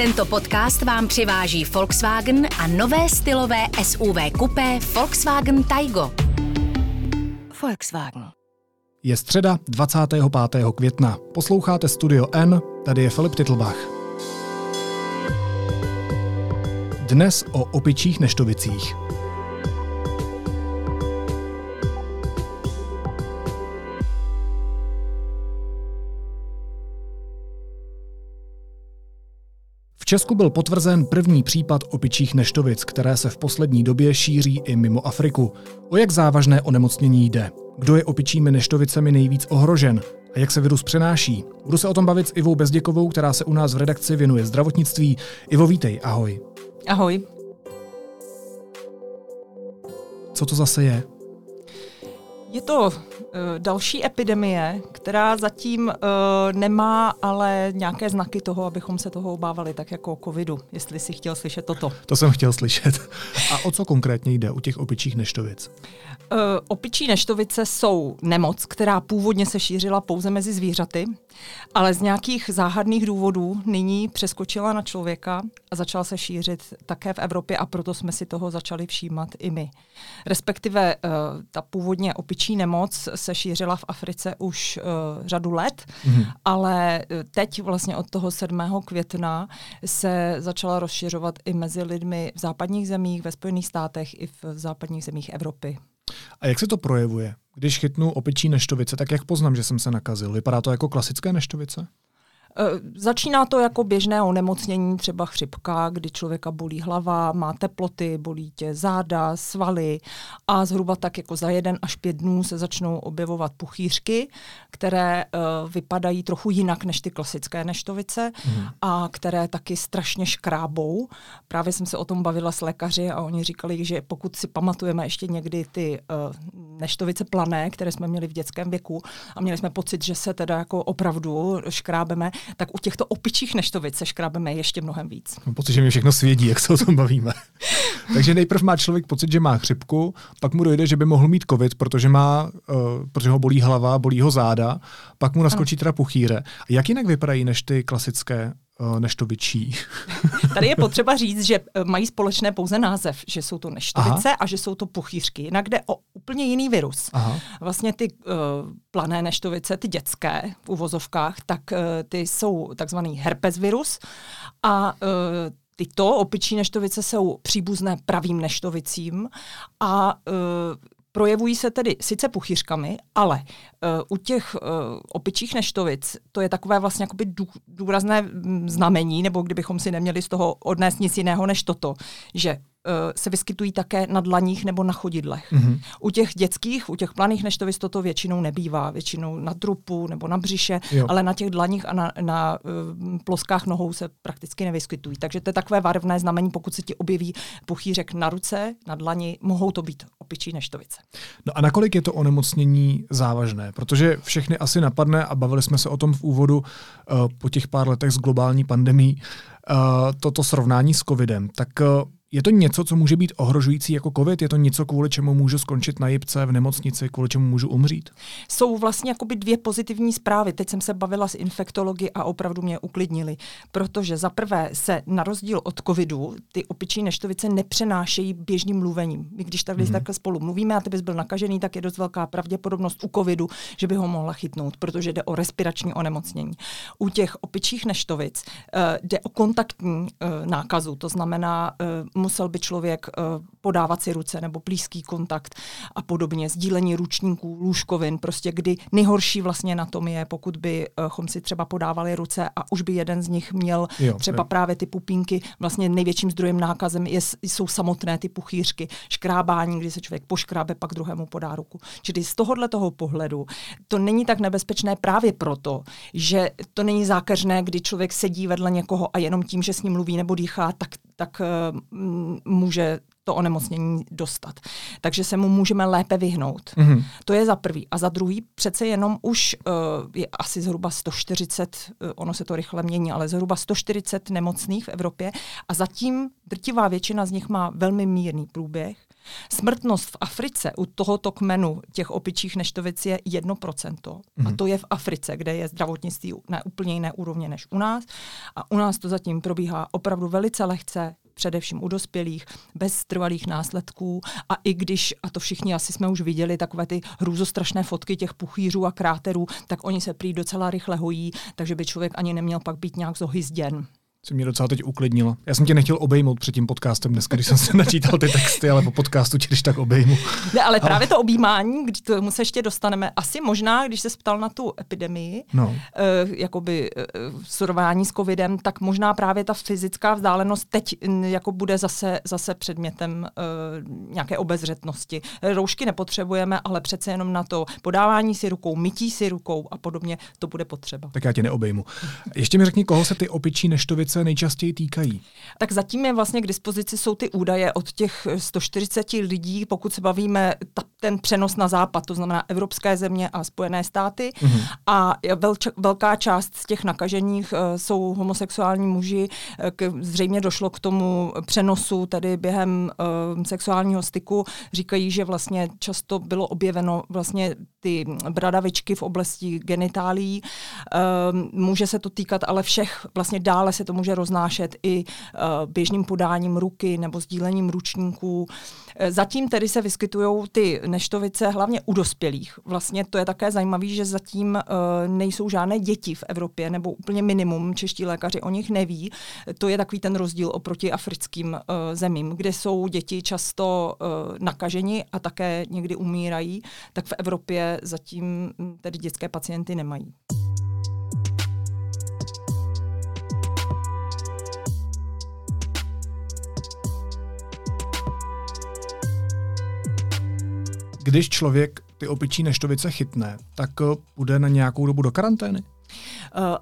Tento podcast vám přiváží Volkswagen a nové stylové SUV kupé Volkswagen Taigo. Volkswagen. Je středa 25. května. Posloucháte Studio N, tady je Filip Titlbach. Dnes o opičích neštovicích. Česku byl potvrzen první případ opičích neštovic, které se v poslední době šíří i mimo Afriku. O jak závažné onemocnění jde? Kdo je opičími neštovicemi nejvíc ohrožen? A jak se virus přenáší? Budu se o tom bavit s Ivou Bezděkovou, která se u nás v redakci věnuje zdravotnictví. Ivo, vítej, ahoj. Ahoj. Co to zase je? Je to uh, další epidemie, která zatím uh, nemá ale nějaké znaky toho, abychom se toho obávali, tak jako covidu, jestli si chtěl slyšet toto. To jsem chtěl slyšet. A o co konkrétně jde u těch opičích neštovic? Uh, opičí neštovice jsou nemoc, která původně se šířila pouze mezi zvířaty, ale z nějakých záhadných důvodů nyní přeskočila na člověka a začala se šířit také v Evropě a proto jsme si toho začali všímat i my. Respektive uh, ta původně opičí nemoc se šířila v Africe už uh, řadu let, mm-hmm. ale teď vlastně od toho 7. května se začala rozšiřovat i mezi lidmi v západních zemích, ve Spojených státech i v západních zemích Evropy. A jak se to projevuje? Když chytnu opičí neštovice, tak jak poznám, že jsem se nakazil? Vypadá to jako klasické neštovice? Eh, začíná to jako běžné onemocnění, třeba chřipka, kdy člověka bolí hlava, má teploty, bolí tě záda, svaly a zhruba tak jako za jeden až pět dnů se začnou objevovat puchýřky, které uh, vypadají trochu jinak než ty klasické neštovice mm. a které taky strašně škrábou. Právě jsem se o tom bavila s lékaři a oni říkali, že pokud si pamatujeme ještě někdy ty uh, neštovice plané, které jsme měli v dětském věku a měli jsme pocit, že se teda jako opravdu škrábeme, tak u těchto opičích neštovic se škrábeme ještě mnohem víc. Mám pocit, že mě všechno svědí, jak se o tom bavíme. Takže nejprv má člověk pocit, že má chřipku, pak mu dojde, že by mohl mít covid, protože, má, uh, protože ho bolí hlava, bolí ho záda, pak mu naskočí teda puchýře. Jak jinak vypadají než ty klasické Eh, neštovičí. Tady je potřeba říct, že eh, mají společné pouze název, že jsou to neštovice Aha. a že jsou to puchýřky. Jinak jde o úplně jiný virus. Aha. Vlastně ty uh, plané neštovice, ty dětské v uvozovkách, tak uh, ty jsou takzvaný herpes virus a uh, tyto opičí neštovice jsou příbuzné pravým neštovicím a uh, Projevují se tedy sice puchyřkami, ale uh, u těch uh, opičích neštovic to je takové vlastně jakoby dů, důrazné mm, znamení, nebo kdybychom si neměli z toho odnést nic jiného než toto, že se vyskytují také na dlaních nebo na chodidlech. Mm-hmm. U těch dětských, u těch planých neštovic toto většinou nebývá, většinou na trupu nebo na břiše, jo. ale na těch dlaních a na, na uh, ploskách nohou se prakticky nevyskytují. Takže to je takové varovné znamení, pokud se ti objeví puchýřek na ruce, na dlani, mohou to být opičí neštovice. No a nakolik je to onemocnění závažné? Protože všechny asi napadne, a bavili jsme se o tom v úvodu uh, po těch pár letech s globální pandemí, uh, toto srovnání s covidem. Tak uh, je to něco, co může být ohrožující jako COVID? Je to něco, kvůli čemu můžu skončit na jipce v nemocnici, kvůli čemu můžu umřít? Jsou vlastně jakoby dvě pozitivní zprávy. Teď jsem se bavila s infektology a opravdu mě uklidnili, protože za prvé se na rozdíl od covidu ty opičí neštovice nepřenášejí běžným mluvením. My když tady mm-hmm. takhle spolu mluvíme a ty bys byl nakažený, tak je dost velká pravděpodobnost u covidu, že by ho mohla chytnout, protože jde o respirační onemocnění. U těch opičích neštovic uh, jde o kontaktní uh, nákazu, to znamená uh, musel by člověk uh, podávat si ruce nebo blízký kontakt a podobně, sdílení ručníků, lůžkovin, prostě kdy nejhorší vlastně na tom je, pokud bychom si třeba podávali ruce a už by jeden z nich měl jo, třeba jo. právě ty pupínky, vlastně největším zdrojem nákazem je, jsou samotné ty puchýřky, škrábání, kdy se člověk poškrábe, pak druhému podá ruku. Čili z tohohle toho pohledu to není tak nebezpečné právě proto, že to není zákeřné, kdy člověk sedí vedle někoho a jenom tím, že s ním mluví nebo dýchá, tak tak uh, může to onemocnění dostat. Takže se mu můžeme lépe vyhnout. Mm-hmm. To je za prvý. A za druhý, přece jenom už uh, je asi zhruba 140, uh, eh, ono se to rychle mění, ale zhruba 140 nemocných v Evropě a zatím drtivá většina z nich má velmi mírný průběh Smrtnost v Africe u tohoto kmenu těch opičích neštovic je 1%. Mm-hmm. A mhm. to je v Africe, kde je zdravotnictví na úplně jiné úrovně než u nás. A u nás to zatím probíhá opravdu velice lehce, především u dospělých, bez trvalých následků. A i když, a to všichni asi jsme už viděli, takové ty hrůzostrašné fotky těch puchýřů a kráterů, tak oni se prý docela rychle hojí, takže by člověk ani neměl pak být nějak zohyzděn si mě docela teď uklidnilo. Já jsem tě nechtěl obejmout před tím podcastem dneska, když jsem se načítal ty texty, ale po podcastu tě když tak obejmu. Ne, ale právě to objímání, když to mu se ještě dostaneme, asi možná, když se ptal na tu epidemii, no. uh, jakoby uh, surování s covidem, tak možná právě ta fyzická vzdálenost teď jako bude zase, zase předmětem uh, nějaké obezřetnosti. Roušky nepotřebujeme, ale přece jenom na to podávání si rukou, mytí si rukou a podobně, to bude potřeba. Tak já tě neobejmu. Ještě mi řekni, koho se ty opičí neštovice se nejčastěji týkají? Tak zatím je vlastně k dispozici jsou ty údaje od těch 140 lidí, pokud se bavíme ta, ten přenos na západ, to znamená evropské země a Spojené státy. Mm-hmm. A velča, velká část z těch nakažených uh, jsou homosexuální muži. Eh, k, zřejmě došlo k tomu přenosu tedy během uh, sexuálního styku. Říkají, že vlastně často bylo objeveno vlastně ty bradavičky v oblasti genitálí. Uh, může se to týkat ale všech, vlastně dále se to může roznášet i uh, běžným podáním ruky nebo sdílením ručníků. Eh, zatím tedy se vyskytují ty neštovice hlavně u dospělých. Vlastně to je také zajímavé, že zatím uh, nejsou žádné děti v Evropě, nebo úplně minimum, čeští lékaři o nich neví. To je takový ten rozdíl oproti africkým zemím, kde jsou děti často nakaženi a také někdy umírají, tak v Evropě zatím hm, tedy dětské pacienty nemají. Když člověk ty opičí neštovice chytne, tak eh, půjde na nějakou dobu do karantény? Uh,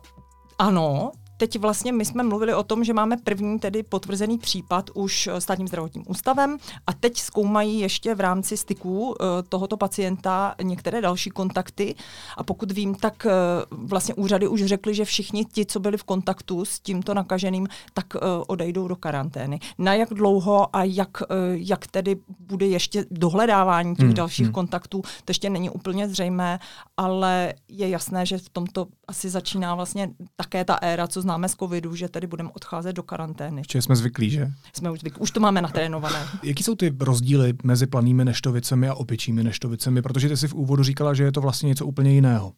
ano, teď vlastně my jsme mluvili o tom, že máme první tedy potvrzený případ už státním zdravotním ústavem a teď zkoumají ještě v rámci styků uh, tohoto pacienta některé další kontakty a pokud vím, tak uh, vlastně úřady už řekly, že všichni ti, co byli v kontaktu s tímto nakaženým, tak odejdou do karantény. Na jak dlouho a jak, jak tedy bude ještě dohledávání těch hmm. dalších hmm. kontaktů, to ještě není úplně zřejmé, ale je jasné, že v tomto asi začíná vlastně také ta éra, co známe z covidu, že tady budeme odcházet do karantény. Včera jsme zvyklí, že? Jsme už zvyklí, už to máme natrénované. Jaký jsou ty rozdíly mezi planými neštovicemi a opičími neštovicemi? Protože ty si v úvodu říkala, že je to vlastně něco úplně jiného.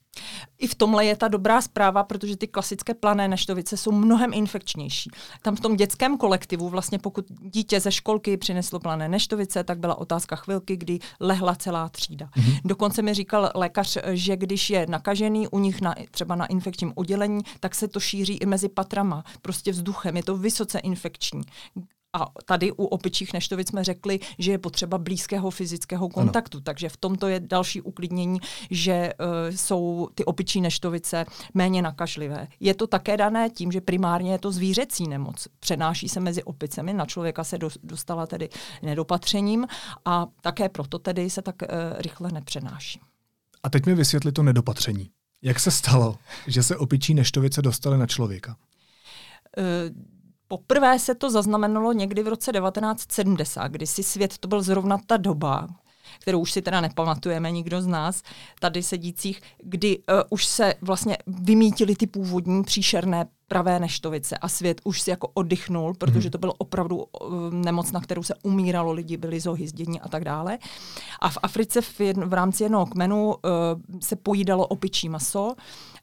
I v tomhle je ta dobrá zpráva, protože ty klasické plané neštovice jsou mnohem infekčnější. Tam v tom dětském kolektivu, vlastně pokud dítě ze školky přineslo plané neštovice, tak byla otázka chvilky, kdy lehla celá třída. Mm-hmm. Dokonce mi říkal lékař, že když je nakažený u nich na, třeba na infekčním oddělení, tak se to šíří i mezi patrama, prostě vzduchem. Je to vysoce infekční. A tady u opičích neštovic jsme řekli, že je potřeba blízkého fyzického kontaktu, ano. takže v tomto je další uklidnění, že uh, jsou ty opičí neštovice méně nakažlivé. Je to také dané tím, že primárně je to zvířecí nemoc. Přenáší se mezi opicemi, na člověka se do, dostala tedy nedopatřením a také proto tedy se tak uh, rychle nepřenáší. A teď mi vysvětli to nedopatření. Jak se stalo, že se opičí neštovice dostaly na člověka? Uh, Poprvé se to zaznamenalo někdy v roce 1970, kdy si svět, to byl zrovna ta doba, kterou už si teda nepamatujeme nikdo z nás, tady sedících, kdy uh, už se vlastně vymítili ty původní příšerné pravé neštovice a svět už si jako oddychnul, protože mhm. to bylo opravdu uh, nemoc, na kterou se umíralo, lidi byli zohyzdění a tak dále. A v Africe v, jedno, v rámci jednoho kmenu uh, se pojídalo opičí maso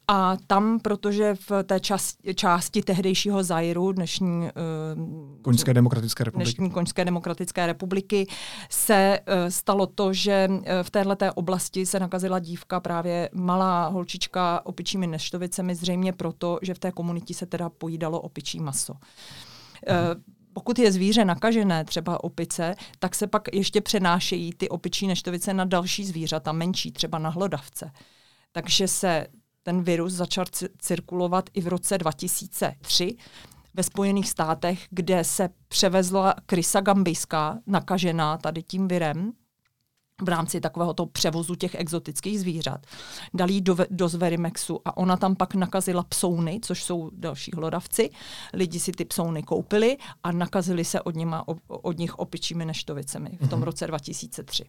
a tam, protože v té části, části tehdejšího Zairu, dnešní uh, Koňské demokratické republiky, dnešní Koňské demokratické republiky, se uh, stalo to, že uh, v této oblasti se nakazila dívka, právě malá holčička opičími neštovicemi, zřejmě proto, že v té komunitě se teda pojídalo opičí maso. Pokud je zvíře nakažené, třeba opice, tak se pak ještě přenášejí ty opičí neštovice na další zvířata, menší, třeba na hlodavce. Takže se ten virus začal cirkulovat i v roce 2003 ve Spojených státech, kde se převezla krysa gambijská, nakažená tady tím virem. v rámci takového toho převozu těch exotických zvířat. Dali ji do, do Zverimexu a ona tam pak nakazila psouny, což jsou další hlodavci. Lidi si ty psouny koupili a nakazili se od, nima, od nich opičími neštovicemi v tom mm-hmm. roce 2003.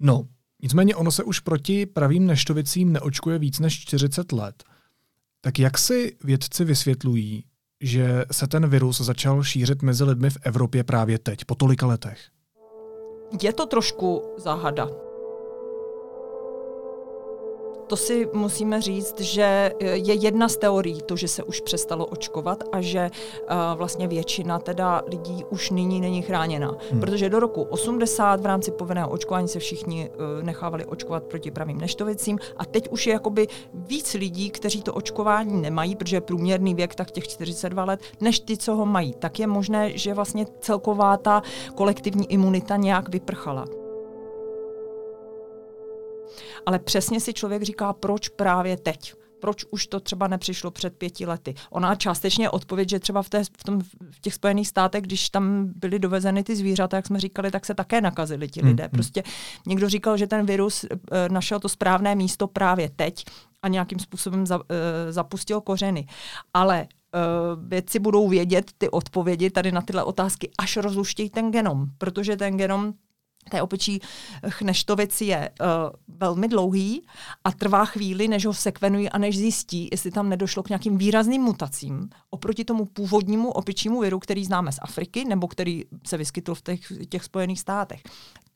No, nicméně ono se už proti pravým neštovicím neočkuje víc než 40 let. Tak jak si vědci vysvětlují, že se ten virus začal šířit mezi lidmi v Evropě právě teď, po tolika letech? Je to trošku záhada to si musíme říct, že je jedna z teorií to, že se už přestalo očkovat a že uh, vlastně většina teda lidí už nyní není chráněna. Hmm. Protože do roku 80 v rámci povinného očkování se všichni uh, nechávali očkovat proti pravým neštovicím a teď už je jakoby víc lidí, kteří to očkování nemají, protože je průměrný věk tak těch 42 let, než ty, co ho mají. Tak je možné, že vlastně celková ta kolektivní imunita nějak vyprchala ale přesně si člověk říká, proč právě teď proč už to třeba nepřišlo před pěti lety. Ona částečně odpověď, že třeba v, té, v, tom, v těch Spojených státech, když tam byly dovezeny ty zvířata, jak jsme říkali, tak se také nakazili ti lidé. Hmm, hmm. Prostě někdo říkal, že ten virus e, našel to správné místo právě teď a nějakým způsobem za, e, zapustil kořeny. Ale e, vědci budou vědět ty odpovědi tady na tyhle otázky, až rozluštějí ten genom, protože ten genom té opičí chneštovici je uh, velmi dlouhý a trvá chvíli, než ho sekvenují a než zjistí, jestli tam nedošlo k nějakým výrazným mutacím oproti tomu původnímu opičímu viru, který známe z Afriky nebo který se vyskytl v těch, těch Spojených státech.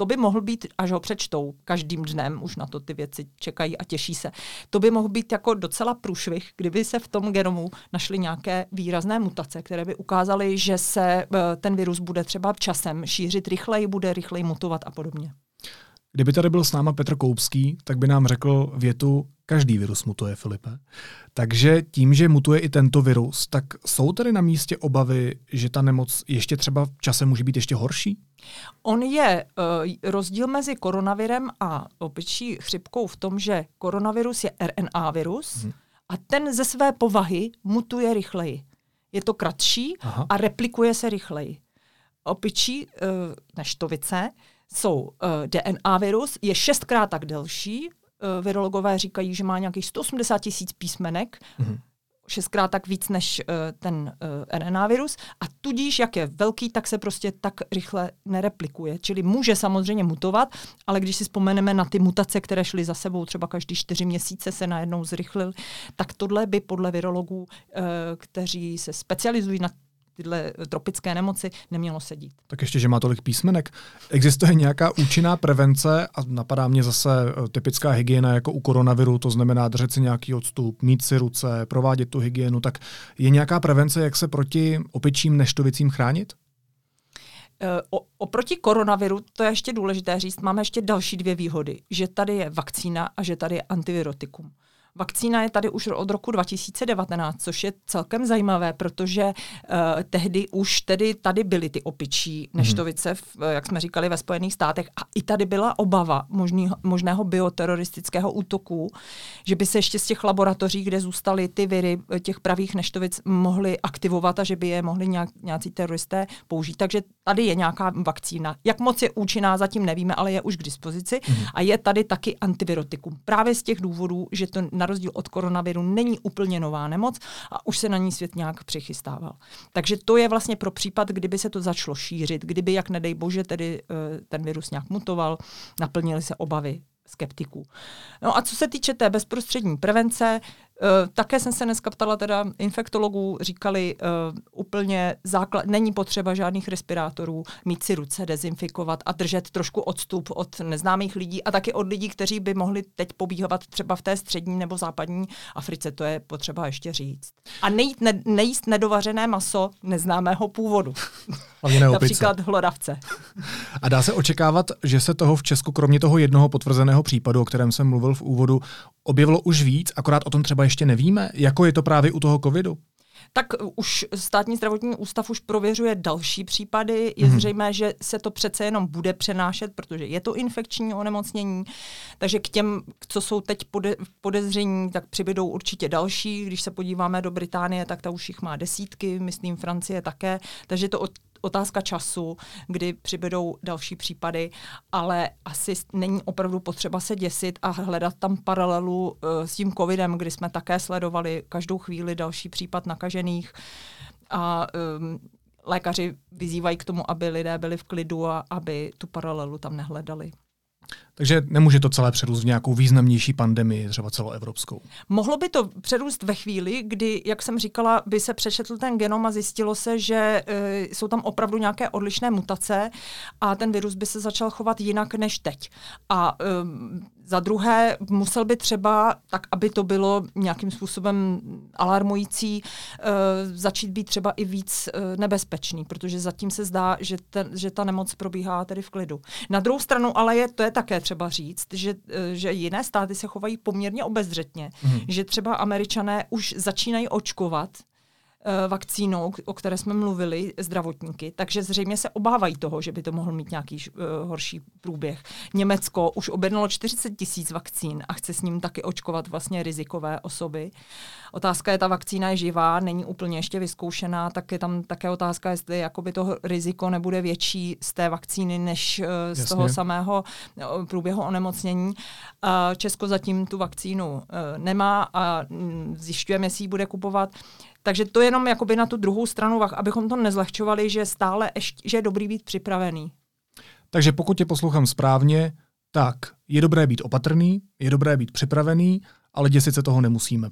To by mohl být, až ho přečtou každým dnem, už na to ty věci čekají a těší se. To by mohl být jako docela průšvih, kdyby se v tom genomu našly nějaké výrazné mutace, které by ukázaly, že se uh, ten virus bude třeba časem šířit rychleji, bude rychleji mutovat a podobně. Kdyby tady byl s náma Petr Koupský, tak by nám řekl větu, každý virus mutuje, Filipe. Takže tím, že mutuje i tento virus, tak jsou tady na místě obavy, že ta nemoc ještě třeba v čase může být ještě horší? On je uh, rozdíl mezi koronavirem a opičí chřipkou v tom, že koronavirus je RNA virus hmm. a ten ze své povahy mutuje rychleji. Je to kratší Aha. a replikuje se rychleji. Opičí uh, neštovice jsou uh, eh, DNA virus, je šestkrát tak delší. Uh, virologové říkají, že má nějakých 180 tisíc písmenek, mm-hmm. šestkrát tak víc než uh, ten uh, RNA virus a tudíž, jak je velký, tak se prostě tak rychle nereplikuje. Čili může samozřejmě mutovat, ale když si vzpomeneme na ty mutace, které šly za sebou, třeba každý čtyři měsíce se najednou zrychlil, tak tohle by podle virologů, uh, kteří se specializují na tyhle tropické nemoci nemělo sedít. Tak ještě, že má tolik písmenek. Existuje nějaká účinná prevence a napadá mě zase eh, typická hygiena jako u koronaviru, to znamená držet si nějaký odstup, mít si ruce, provádět tu hygienu, tak je nějaká prevence, jak se proti opičím neštovicím chránit? Eh, o, oproti koronaviru, to je ještě důležité říct, máme ještě další dvě výhody. Že tady je vakcína a že tady je antivirotikum. Vakcína je tady už od roku 2019, což je celkem zajímavé, protože uh, tehdy už tedy tady byly ty opičí mhm. neštovice, v, jak jsme říkali, ve Spojených státech a i tady byla obava možný, možného bioteroristického útoku, že by se ještě z těch laboratoří, kde zůstaly ty viry těch pravých neštovic, mohly aktivovat a že by je mohli nějak, nějací teroristé použít. Takže tady je nějaká vakcína. Jak moc je účinná, zatím nevíme, ale je už k dispozici. Mm. A je tady taky antivirotikum. Právě z těch důvodů, že to na rozdíl od koronaviru není úplně nová nemoc a už se na ní svět nějak přichystával. Takže to je vlastně pro případ, kdyby se to začalo šířit, kdyby, jak nedej bože, tedy eh, ten virus nějak mutoval, naplnily se obavy skeptiků. No a co se týče té bezprostřední prevence, také jsem se dneska ptala teda infektologů, říkali uh, úplně základ, není potřeba žádných respirátorů, mít si ruce, dezinfikovat a držet trošku odstup od neznámých lidí a taky od lidí, kteří by mohli teď pobíhovat třeba v té střední nebo západní Africe, to je potřeba ještě říct. A nejít, ne, nejíst nedovařené maso neznámého původu. Například hlodavce. A dá se očekávat, že se toho v Česku, kromě toho jednoho potvrzeného případu, o kterém jsem mluvil v úvodu, objevilo už víc, akorát o tom třeba ještě nevíme, jako je to právě u toho covidu? Tak už státní zdravotní ústav už prověřuje další případy. Je mm-hmm. zřejmé, že se to přece jenom bude přenášet, protože je to infekční onemocnění. Takže k těm, co jsou teď pode, podezření, tak přibydou určitě další. Když se podíváme do Británie, tak ta už jich má desítky, myslím Francie také. Takže to od, otázka času, kdy přibydou další případy, ale asi není opravdu potřeba se děsit a hledat tam paralelu uh, s tím covidem, kdy jsme také sledovali každou chvíli další případ nakažených a um, lékaři vyzývají k tomu, aby lidé byli v klidu a aby tu paralelu tam nehledali. Takže nemůže to celé přerůst v nějakou významnější pandemii, třeba celoevropskou. Mohlo by to přerůst ve chvíli, kdy, jak jsem říkala, by se přečetl ten genom a zjistilo se, že e, jsou tam opravdu nějaké odlišné mutace a ten virus by se začal chovat jinak než teď. A e, za druhé, musel by třeba, tak aby to bylo nějakým způsobem alarmující, uh, začít být třeba i víc uh, nebezpečný, protože zatím se zdá, že, ten, že ta nemoc probíhá tedy v klidu. Na druhou stranu, ale je, to je také třeba říct, že, uh, že jiné státy se chovají poměrně obezřetně, hmm. že třeba američané už začínají očkovat Eh, vakcínou, o které jsme mluvili, zdravotníky, takže zřejmě se obávají toho, že by to mohl mít nějaký uh, horší průběh. Německo už objednalo 40 tisíc vakcín a chce s ním taky očkovat vlastně rizikové osoby. Otázka je, ta vakcína je živá, není úplně ještě vyzkoušená, tak je tam také otázka, jestli jakoby to riziko nebude větší z té vakcíny, než uh, z Jasně. toho samého uh, průběhu onemocnění. Uh, Česko zatím tu vakcínu uh, nemá a mm, zjišťujeme, jestli ji bude kupovat. Takže to jenom jakoby na tu druhou stranu, abychom to nezlehčovali, že stále ještě, že je dobrý být připravený. Takže pokud tě poslouchám správně, tak je dobré být opatrný, je dobré být připravený, ale děsit se toho nemusíme.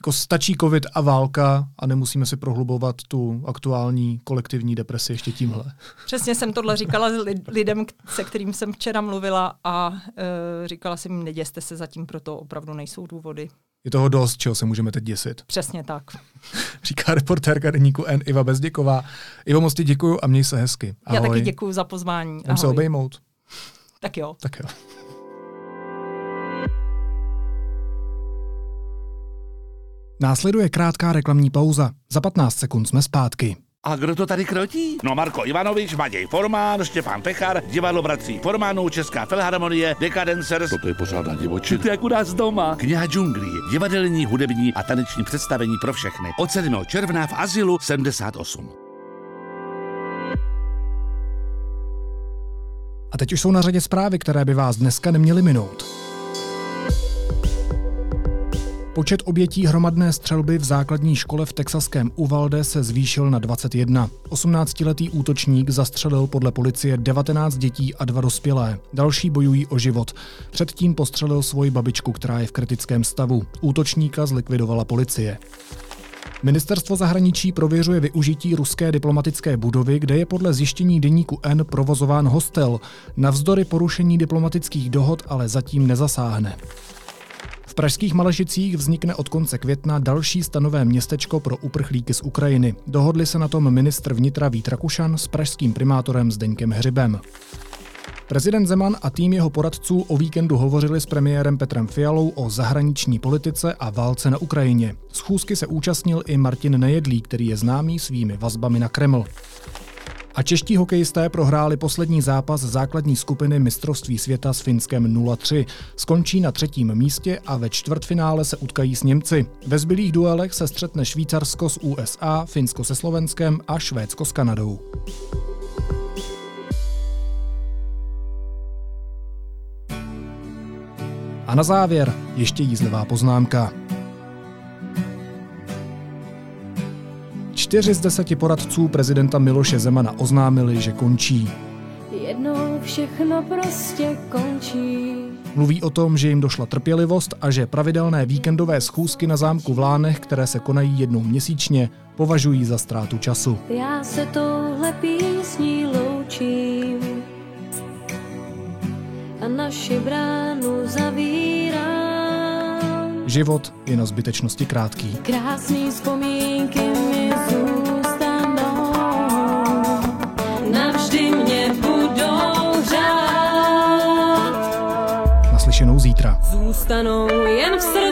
Jako stačí covid a válka a nemusíme si prohlubovat tu aktuální kolektivní depresi ještě tímhle. Přesně jsem tohle říkala lidem, se kterým jsem včera mluvila a e, říkala jsem jim, neděste se zatím, proto opravdu nejsou důvody. Je toho dost, čeho se můžeme teď děsit. Přesně tak. Říká reportérka deníku N Iva Bezděková. Ivo, moc ti děkuju a měj se hezky. Ahoj. Já taky děkuju za pozvání. Jdem se obejmout. Tak jo. Tak jo. Následuje krátká reklamní pauza. Za 15 sekund jsme zpátky. A kdo to tady krotí? No Marko Ivanovič, Matěj Formán, Štěpán Pechar, divadlo bratří Formánů, Česká filharmonie, Decadencers. To je pořádná divočina. To je jak u nás doma. Kniha džunglí, divadelní, hudební a taneční představení pro všechny. Od 7. června v Azilu 78. A teď už jsou na řadě zprávy, které by vás dneska neměly minout. Počet obětí hromadné střelby v základní škole v texaském Uvalde se zvýšil na 21. 18-letý útočník zastřelil podle policie 19 dětí a dva dospělé. Další bojují o život. Předtím postřelil svoji babičku, která je v kritickém stavu. Útočníka zlikvidovala policie. Ministerstvo zahraničí prověřuje využití ruské diplomatické budovy, kde je podle zjištění deníku N provozován hostel. Navzdory porušení diplomatických dohod ale zatím nezasáhne. V pražských Maležicích vznikne od konce května další stanové městečko pro uprchlíky z Ukrajiny. Dohodli se na tom ministr vnitra Vít Rakušan s pražským primátorem Zdeňkem Hřibem. Prezident Zeman a tým jeho poradců o víkendu hovořili s premiérem Petrem Fialou o zahraniční politice a válce na Ukrajině. Schůzky se účastnil i Martin Nejedlí, který je známý svými vazbami na Kreml. A čeští hokejisté prohráli poslední zápas základní skupiny mistrovství světa s Finskem 0-3. Skončí na třetím místě a ve čtvrtfinále se utkají s Němci. Ve zbylých duelech se střetne Švýcarsko s USA, Finsko se Slovenskem a Švédsko s Kanadou. A na závěr ještě jízlivá poznámka. Čtyři z deseti poradců prezidenta Miloše Zemana oznámili, že končí. Jednou všechno prostě končí. Mluví o tom, že jim došla trpělivost a že pravidelné víkendové schůzky na zámku v Lánech, které se konají jednou měsíčně, považují za ztrátu času. Já se touhle písní loučím a naši bránu zavírám. Život je na zbytečnosti krátký. Krásný vzpomínky Zůstanou jen v srdci